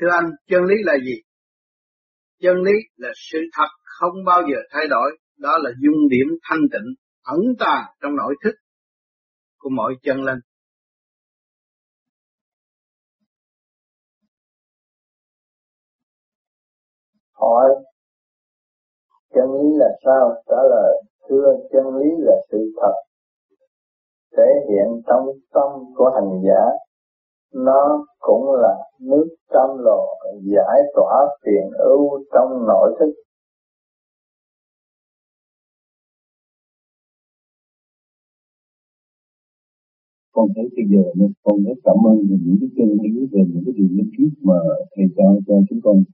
Thưa anh, chân lý là gì? Chân lý là sự thật không bao giờ thay đổi. Đó là dung điểm thanh tịnh, ẩn tàng trong nội thức của mọi chân linh. Hỏi chân lý là sao? Trả lời thưa chân lý là sự thật thể hiện trong tâm của hành giả nó cũng là nước trong lò giải tỏa phiền ưu trong nội thức. Con thấy bây giờ con rất cảm ơn những cái chân lý về những cái điều minh triết mà thầy trao cho chúng con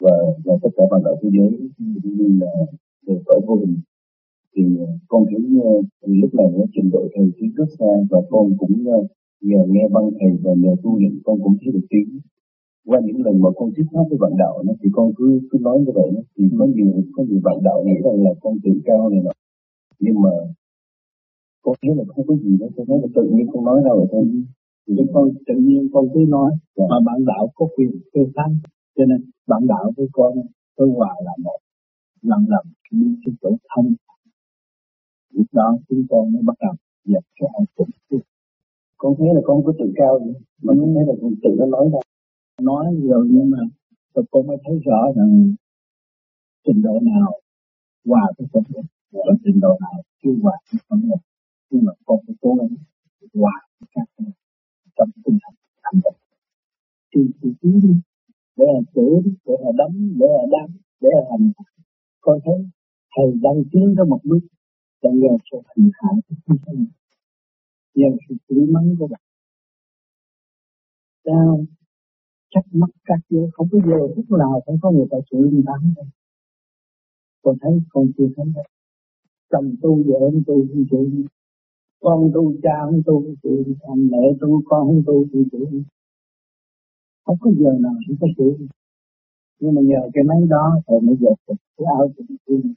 và và tất cả bạn đạo thế giới, cũng như là về cõi vô hình. Thì ờ, con thấy lúc này nó trình độ thầy tiến rất xa và con cũng ờ, nhờ nghe băng thầy và nhờ tu luyện con cũng thấy được tiếng. Qua những lần mà con thuyết pháp với bạn đạo nó thì con cứ cứ nói như vậy thì có nhiều có nhiều bạn đạo nghĩ rằng là con tự cao này nọ. Nhưng mà con thấy là không có gì đó con thấy là tự nhiên con nói ra rồi thôi. Thì con tự nhiên con cứ nói. Dạ. mà bạn đạo có quyền phê phán. Cho nên bạn đạo với con tôi hòa là một. Lần lần đi cái chỗ thông lúc đó chúng con mới bắt đầu dập cái ai cũng con thấy là con có tự cao vậy. Mà con thấy là con tự nó nói ra. Nói rồi nhưng mà tôi con mới thấy rõ rằng trình độ nào hòa với con người và trình độ nào chưa hòa với con người nhưng mà con phải cố gắng hòa với các trong tinh thần thành động thì thì tí đi, để là chửi, để là đấm để là đam để là hành con thấy thầy đang tiến tới một bước, đang nhờ sự hành hạ. của chúng sanh nhờ sự chửi mắng của bạn. Sao? Chắc mắt các giới không có giờ lúc nào cũng có người ta chửi người ta hết còn thấy con chưa thấy đâu. Chồng tu vợ không tu không chửi con tu cha không tu không chửi anh mẹ tu con không tu không chửi không có giờ nào cũng có chửi nhưng mà nhờ cái máy đó rồi mới dệt cái áo của mình.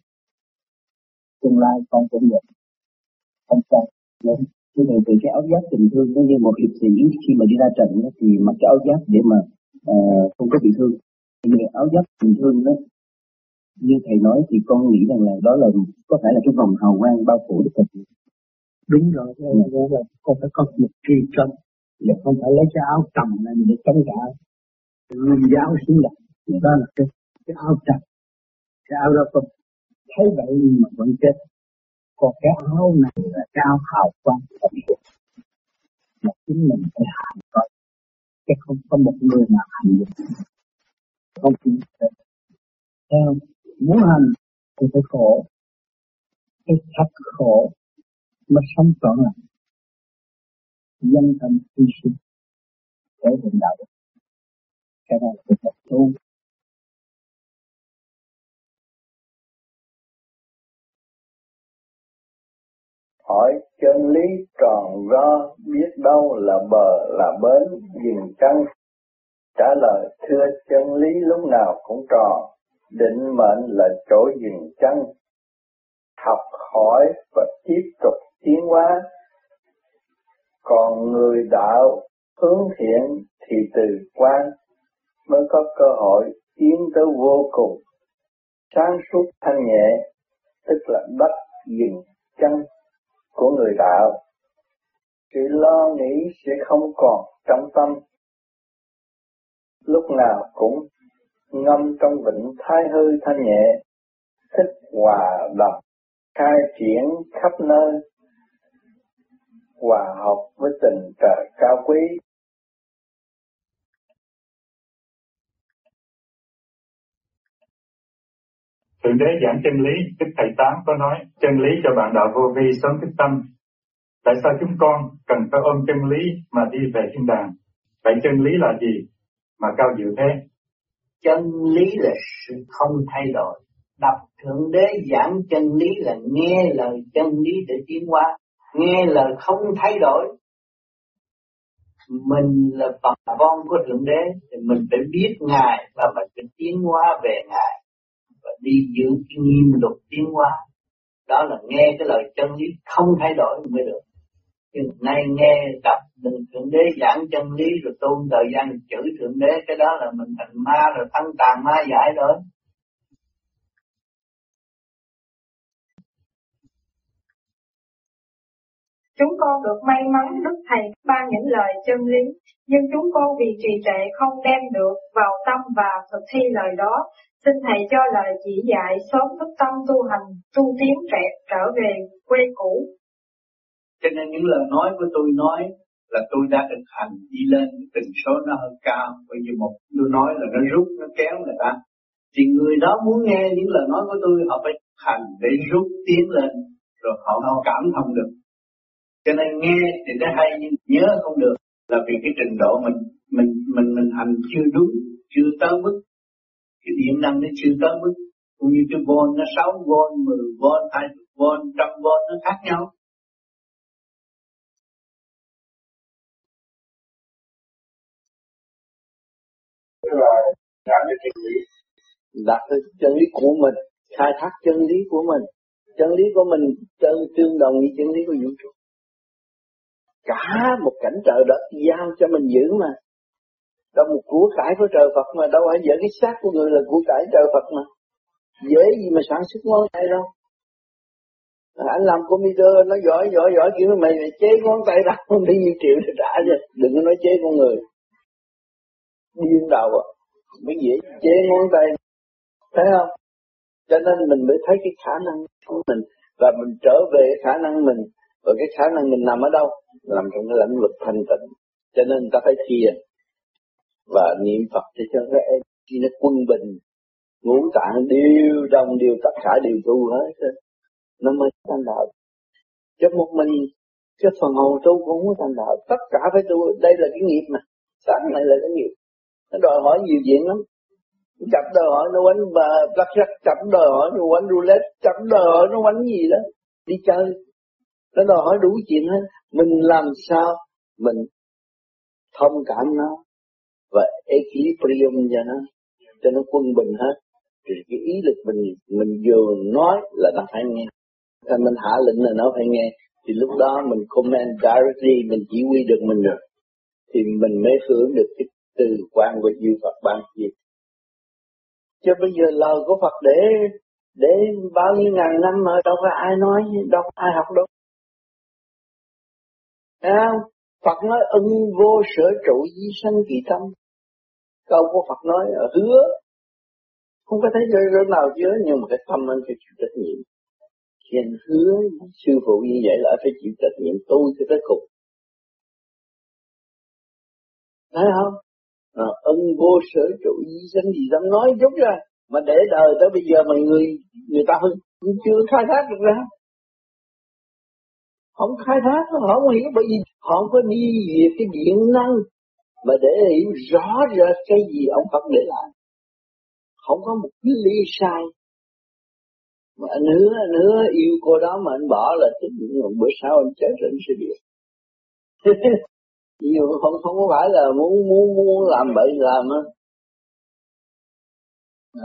Tương lai con cũng được không sao. Đúng thế vậy từ cái áo giáp tình thương nó như một hiệp sĩ khi mà đi ra trận đó, thì mặc cái áo giáp để mà uh, không có bị thương. Thì áo giáp tình thương đó như thầy nói thì con nghĩ rằng là đó là có phải là cái vòng hào quang bao phủ được thật đúng rồi đó là, là con phải có một kỳ cân là không phải lấy cái áo trầm này để chống trả. Luôn giáo xuống đặt đó là cái cái áo trầm. Cái áo đó con thấy vậy mà vẫn chết còn cái áo này là cái áo hào quang thật sự mà chính mình phải hành rồi chứ không có một người nào hành được không chỉ theo muốn hành thì phải khổ. Cái thật khổ mà sống trọn lành. Dân tâm hy sinh để định đạo cái này là tập tu. Chân lý tròn ro, biết đâu là bờ, là bến, dừng chân trả lời, thưa chân lý lúc nào cũng tròn, định mệnh là chỗ dừng chân học hỏi và tiếp tục tiến hóa. Còn người đạo hướng thiện thì từ quan mới có cơ hội tiến tới vô cùng. Sáng suốt thanh nhẹ, tức là đất dừng chân của người đạo, sự lo nghĩ sẽ không còn trong tâm. Lúc nào cũng ngâm trong vịnh thái hư thanh nhẹ, thích hòa đồng, khai triển khắp nơi, hòa hợp với tình trời cao quý. Thượng đế giảng chân lý, Đức Thầy Tám có nói chân lý cho bạn đạo vô vi sống thức tâm. Tại sao chúng con cần phải ôm chân lý mà đi về thiên đàng? Vậy chân lý là gì mà cao diệu thế? Chân lý là sự không thay đổi. Đọc Thượng Đế giảng chân lý là nghe lời chân lý để tiến hóa. Nghe lời không thay đổi. Mình là bà con của Thượng Đế thì mình phải biết Ngài và mình phải tiến hóa về Ngài đi giữ cái nghiêm luật tiến hóa. Đó là nghe cái lời chân lý, không thay đổi mới được. Nhưng nay nghe đọc mình thượng đế giảng chân lý rồi tôn thời gian chữ thượng đế, cái đó là mình thành ma rồi tăng tàn ma giải rồi. Chúng con được may mắn Đức Thầy ban những lời chân lý, nhưng chúng con vì trì trệ không đem được vào tâm và thực thi lời đó. Xin Thầy cho lời chỉ dạy sớm thức tâm tu hành, tu tiến trẻ trở về quê cũ. Cho nên những lời nói của tôi nói là tôi đã thực hành đi lên tình số nó hơi cao. Bởi vì một tôi nói là nó rút, nó kéo người ta. Thì người đó muốn nghe những lời nói của tôi, họ phải hành để rút tiến lên, rồi họ, họ cảm thông được cho nên nghe thì nó hay, nhưng nhớ không được là vì cái trình độ mình mình mình mình hành chưa đúng, chưa tới mức. Cái điện năng nó chưa tới mức. Cũng như cái volt nó 6 volt 10 volt 20 volt trăm volt nó khác nhau. Đạt được chân lý đạt được chân lý của mình, khai thác chân lý của mình. Chân lý của mình, chân, tương đồng với chân lý của vũ trụ cả một cảnh trời đất giao cho mình giữ mà. Đâu một của cải của trời Phật mà đâu phải giữ cái xác của người là của cải trời Phật mà. Dễ gì mà sản xuất ngón tay đâu. Anh làm computer nó giỏi giỏi giỏi kiểu mày, mày chế ngón tay ra không đi nhiêu triệu để trả cho đừng có nói chế con người. Điên đầu à. Mới dễ chế ngón tay. Thấy không? Cho nên mình mới thấy cái khả năng của mình và mình trở về khả năng mình. Và cái khả năng mình nằm ở đâu? Làm trong cái lãnh vực thanh tịnh. Cho nên ta phải thiền và niệm Phật để cho cái khi nó quân bình, ngũ tạng đều đồng, đều tất cả đều tu hết nó mới thành đạo. Chứ một mình cái phần hồn tu cũng không thành đạo. Tất cả phải tu, đây là cái nghiệp mà, sáng này là cái nghiệp. Nó đòi hỏi nhiều chuyện lắm. Chậm đòi hỏi nó quánh và lắc rắc chậm đòi hỏi nó quánh roulette chậm đòi hỏi nó quánh gì đó. Đi chơi nó đòi hỏi đủ chuyện hết. Mình làm sao mình thông cảm nó và equilibrium cho nó cho nó quân bình hết. Thì cái ý lực mình mình vừa nói là nó phải nghe, thành mình hạ lệnh là nó phải nghe. Thì lúc đó mình command directly mình chỉ huy được mình rồi. Thì mình mới hưởng được cái từ quan của chư Phật ban gì chứ bây giờ lời của Phật để để bao nhiêu ngàn năm mà đâu có ai nói đâu có ai học đâu. Thấy không? Phật nói ân vô sở trụ di sanh kỳ tâm. Câu của Phật nói ở hứa. Không có thấy rơi rơi nào chứa nhưng mà cái tâm anh phải chịu trách nhiệm. Khi anh hứa sư phụ như vậy là phải chịu trách nhiệm tôi cho tới cùng. Thấy không? À, ân vô sở trụ di sanh kỳ tâm nói chút ra. Mà để đời tới bây giờ mà người người ta không chưa khai thác được ra không khai thác họ không hiểu, bởi vì họ không có đi về cái điện năng mà để hiểu rõ ra cái gì ông Phật để lại. Không có một cái ly sai. Mà anh hứa anh hứa yêu cô đó mà anh bỏ là tức bữa sau anh chết rồi anh sẽ biết nhiều không không có phải là muốn muốn muốn làm bậy làm á.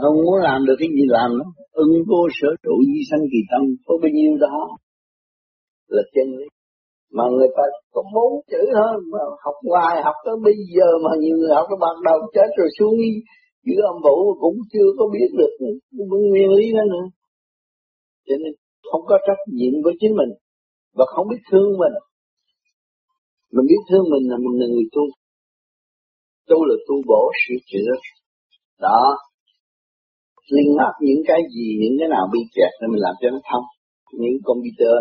Không muốn làm được cái gì làm đó ưng vô sở trụ di sanh kỳ tâm, có bao nhiêu đó là chân lý. Mà người ta có bốn chữ thôi, mà học ngoài học tới bây giờ mà nhiều người học, nó bắt đầu chết rồi xuống giữa âm vũ cũng chưa có biết được nguyên lý đó nữa. Cho nên không có trách nhiệm với chính mình và không biết thương mình. Mình biết thương mình là mình là người tu. Tu là tu bổ sửa chữa. Đó. Liên hợp những cái gì, những cái nào bị kẹt thì mình làm cho nó thông những computer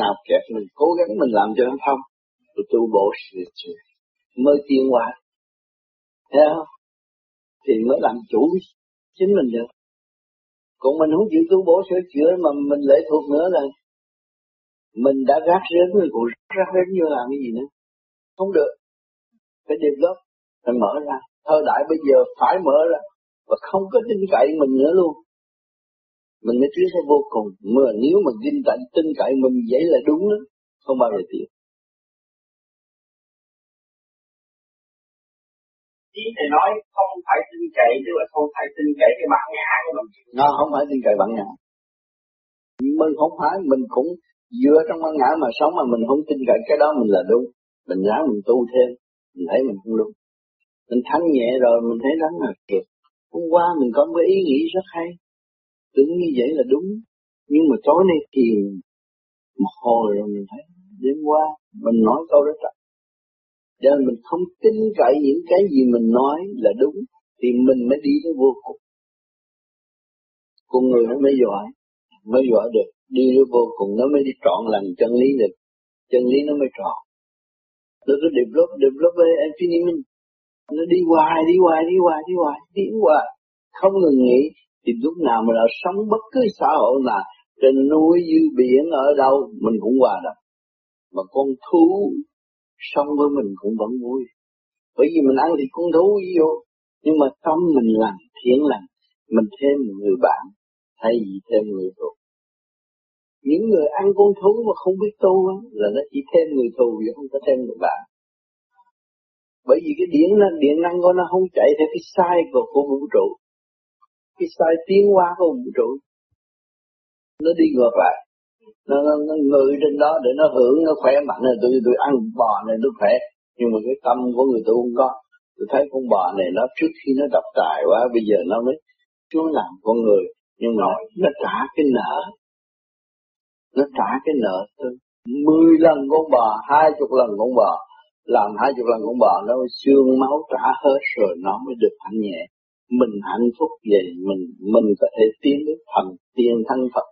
nào kẹt mình cố gắng mình làm cho nó thông. Rồi tu bổ sửa chữa mới tiến hóa. Thấy không? Thì mới làm chủ chính mình được. Còn mình không chịu tu bổ sửa chữa mà mình lệ thuộc nữa là mình đã gác rến người cũng rác rến như làm cái gì nữa. Không được. Phải điệp gốc phải mở ra. Thời đại bây giờ phải mở ra và không có tin cậy mình nữa luôn mình mới tiến vô cùng. Mà nếu mà tin cậy tin cậy mình vậy là đúng đó. Không bao giờ tiến ý thầy nói không phải tin cậy tức là không phải tin cậy cái bản ngã của mình. Nó không phải tin cậy bản ngã. Mình không phải mình cũng dựa trong quan ngã mà sống mà mình không tin cậy cái đó mình là đúng. Mình ráng mình tu thêm. Mình thấy mình không đúng. Mình thanh nhẹ rồi mình thấy đó là kịp. Hôm qua mình có một ý nghĩ rất hay tưởng như vậy là đúng. Nhưng mà tối nay thiền một hồi rồi mình thấy đêm qua mình nói câu đó thật. Cho nên mình không tin cậy những cái gì mình nói là đúng, thì mình mới đi đến vô cùng. Con người nó mới giỏi mới giỏi được. Đi đến vô cùng nó mới đi trọn lành chân lý được. Chân lý nó mới trọn nó cứ develop develop infinity nó đi hoài đi hoài đi hoài đi hoài đi hoài. Không ngừng nghỉ thì lúc nào mà đã sống bất cứ xã hội nào trên núi dưới biển ở đâu mình cũng hòa đồng. Mà con thú sống với mình cũng vẫn vui. Bởi vì mình ăn thì con thú vô. Nhưng mà tâm mình lành thiện lành mình thêm người bạn thay vì thêm người thù. Những người ăn con thú mà không biết tu là nó chỉ thêm người thù chứ không có thêm người bạn. Bởi vì cái điện năng điện năng của nó không chạy theo cái sai của, của vũ trụ cái sai tiến hóa của vũ trụ nó đi ngược lại. Nó, nó, nó ngự trên đó để nó hưởng nó khỏe mạnh. Này tôi tôi ăn bò này nó khỏe. Nhưng mà cái tâm của người tôi không có. Tôi thấy con bò này nó trước khi nó độc tài quá bây giờ nó mới xuống làm con người. Nhưng mà nó trả cái nợ. Nó trả cái nợ tôi mười lần con bò hai chục lần con bò làm hai chục lần con bò nó xương máu trả hết rồi nó mới được hạnh nhẹ mình hạnh phúc về mình mình có thể tiến đến thành tiên thân Phật.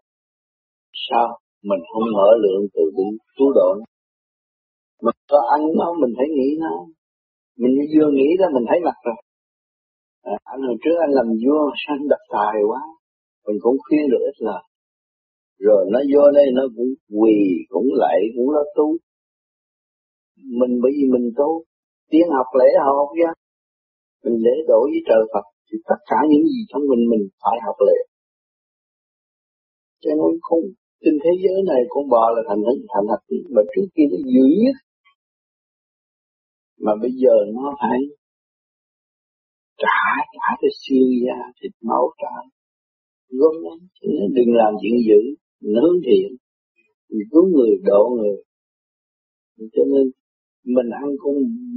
Sao? Mình không mở lượng từ bi cứu độ mình có ăn nó mình thấy nghĩ nó. Mình vừa nghĩ ra mình thấy mặt rồi. À, anh hồi trước anh làm vua sao anh đập tài quá? Mình cũng khuyên được ít lời. Rồi nó vô đây nó cũng quỳ cũng lạy cũng nó tu mình bởi vì mình tu tiếng học lễ học ra mình lễ đổ với trời Phật thì tất cả những gì trong mình mình phải học lễ. Cho nên không, trên thế giới này con bò là thành hình, thành thật. Mà trước kia nó dữ nhất. Mà bây giờ nó phải trả trả cái siêu da, thịt máu trả gom lắm cho nên đừng làm chuyện dữ mình hướng thiện. Cứu người, độ người. Cho nên mình ăn con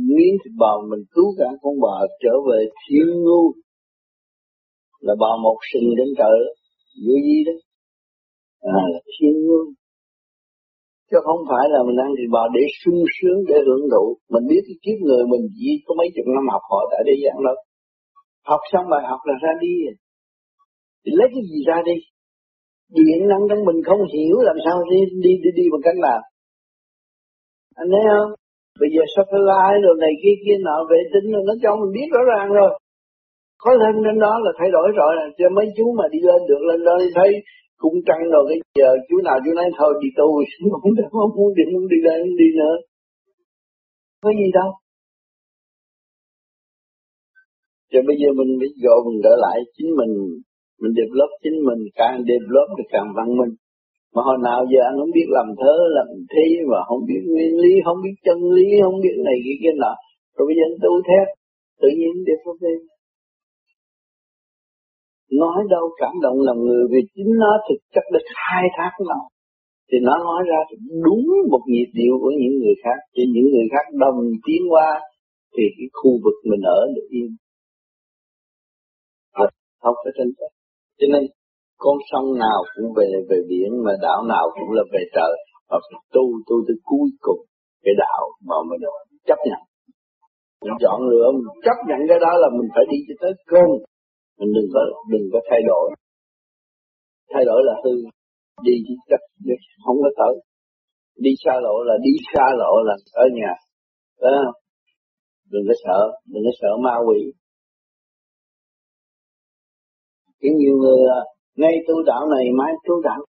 miếng thịt bò mình cứu cả con bò trở về thiên ngu. Là bò một sinh đến trời vui gì đó. À, là thiên ngu. Chứ không phải là mình ăn thịt bò để sung sướng để hưởng thụ. Mình biết cái kiếp người mình chỉ có mấy chục năm học hỏi tại đây giảng đâu học xong bài học là ra đi. Thì lấy cái gì ra đi? Điện năng trong mình không hiểu làm sao đi đi đi, đi bằng cách nào? Anh thấy không bây giờ satellite rồi này kia kia nọ, vệ tinh rồi, nó cho mình biết rõ ràng rồi. Có lên đến đó là thay đổi rồi, cho mấy chú mà đi lên được, lên đó thấy cung trăng rồi, cái giờ chú nào chú nói thôi đi tu cũng không muốn đi muốn đi lên đi nữa. Có gì đâu. Cho bây giờ mình mới vô mình trở lại chính mình. Mình develop chính mình, càng develop thì càng văn minh mà hồi nào giờ anh không biết làm thơ, làm thi mà không biết nguyên lý, không biết chân lý, không biết này kia kia nọ. Rồi bây giờ anh tu theo tự nhiên develop đi nói đâu cảm động lòng người, vì chính nó thực chất được khai thác nó thì nó nói ra đúng một nhịp điệu của những người khác. Cho những người khác đồng tiến qua thì cái khu vực mình ở được yên. Không có tranh chấp cho nên con sông nào cũng về về biển, mà đảo nào cũng là về trời. Và phải tu tu tới cuối cùng, cái đạo mà mình chấp nhận. Mình chọn lựa, mình chấp nhận cái đó là mình phải đi cho tới cùng. Mình đừng có đừng có thay đổi. Thay đổi là hư. Đi chỉ chấp không có tới. Đi xa lộ là đi xa lộ là ở nhà. Đó đừng có sợ, đừng có sợ ma quỷ. Cái nhiều người ngay tu đạo này mai tu đạo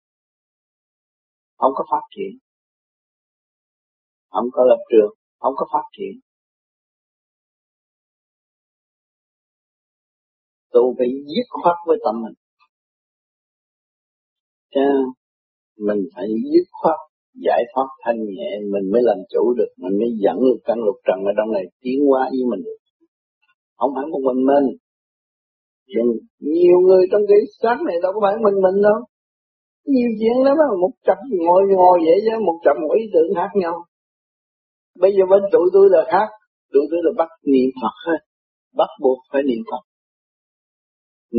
không có phát triển. Không có lập trường, không có phát triển. Tu phải dứt khoát với tâm mình. Chứ mình phải dứt khoát, giải thoát thanh nhẹ, mình mới làm chủ được, mình mới dẫn được căn lục trần ở trong này, tiến hóa với mình được. Không phải một mình mình nhiều người trong cái xác này đâu có phải mình mình đâu. Nhiều chuyện lắm á một chập ngồi ngồi vậy chứ một chập một ý tưởng khác nhau. Bây giờ bên tụi tôi là khác tụi tôi là bắt niệm phật hết bắt buộc phải niệm phật.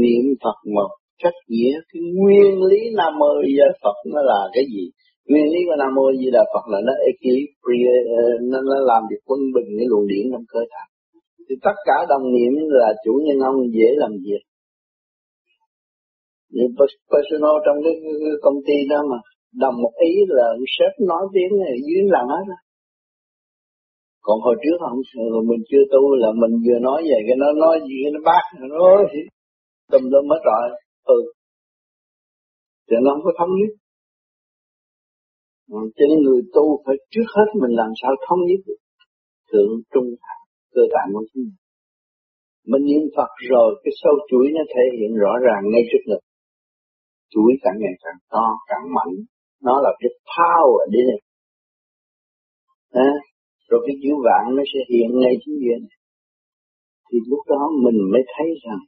Niệm phật một cách nghĩa cái nguyên lý nam mô di phật nó là cái gì? Nguyên lý của nam mô di đà phật là nó equilibrium nó, nó làm việc quân bình cái luồng điển trong cơ thể thì tất cả đồng niệm là chủ nhân ông dễ làm việc. Như personal trong cái, cái công ty đó mà đồng một ý là sếp nói tiếng này dưới làm hết đó. còn hồi trước không mình chưa tu là mình vừa nói vậy cái nó nói gì nó bác nó tùm lum hết rồi. Ừ. Thì nó không có thống nhất. Cho nên người tu phải trước hết mình làm sao thống nhất được? Thượng trung hạ cơ bản của chúng mình. Mình niệm Phật rồi cái sâu chuỗi nó thể hiện rõ ràng ngay trước ngực. Chuỗi càng ngày càng to càng mạnh nó là cái power ở đây này à, rồi cái chữ vạn nó sẽ hiện ngay chính diện thì lúc đó mình mới thấy rằng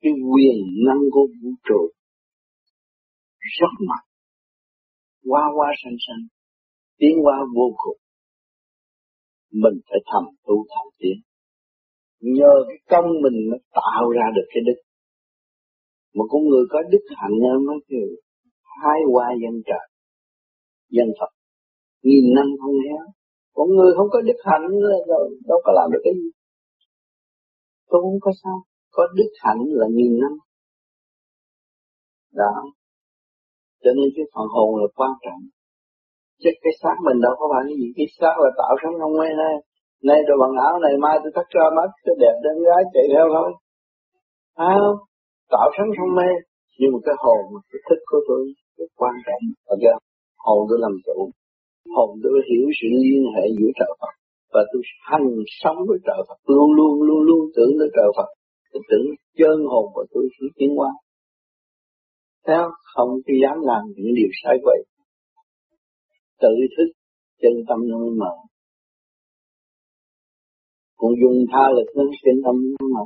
cái quyền năng của vũ trụ rất mạnh. Qua qua sanh sanh tiến qua vô cùng mình phải thầm tu thầm tiến. Nhờ cái công mình nó tạo ra được cái đức. Một con người có đức hạnh mới kêu hai qua dân trời, dân Phật. Nghìn năm không héo con người không có đức hạnh đâu có làm được cái gì. Tôi không có sao. Có đức hạnh là nghìn năm. Đó. Cho nên cái phần hồn là quan trọng chứ cái xác mình đâu có phải cái gì. Cái xác là tạo sống không quen nay nay đồ bằng áo này mai tôi thắt cho mắt cho đẹp đến gái chạy theo thôi. À, tạo sống không mê nhưng mà cái hồn cái thức của tôi rất quan trọng ở cái hồn tôi làm chủ. Hồn tôi hiểu sự liên hệ giữa trời Phật. Và tôi hành sống với trời Phật. Luôn luôn luôn luôn tưởng tới trời Phật. Tôi tưởng chân hồn của tôi sẽ tiến qua theo không? Khi dám làm những điều sai quậy tự thức chân tâm nó mới mở. Còn dùng tha lực nó chân tâm nó mở.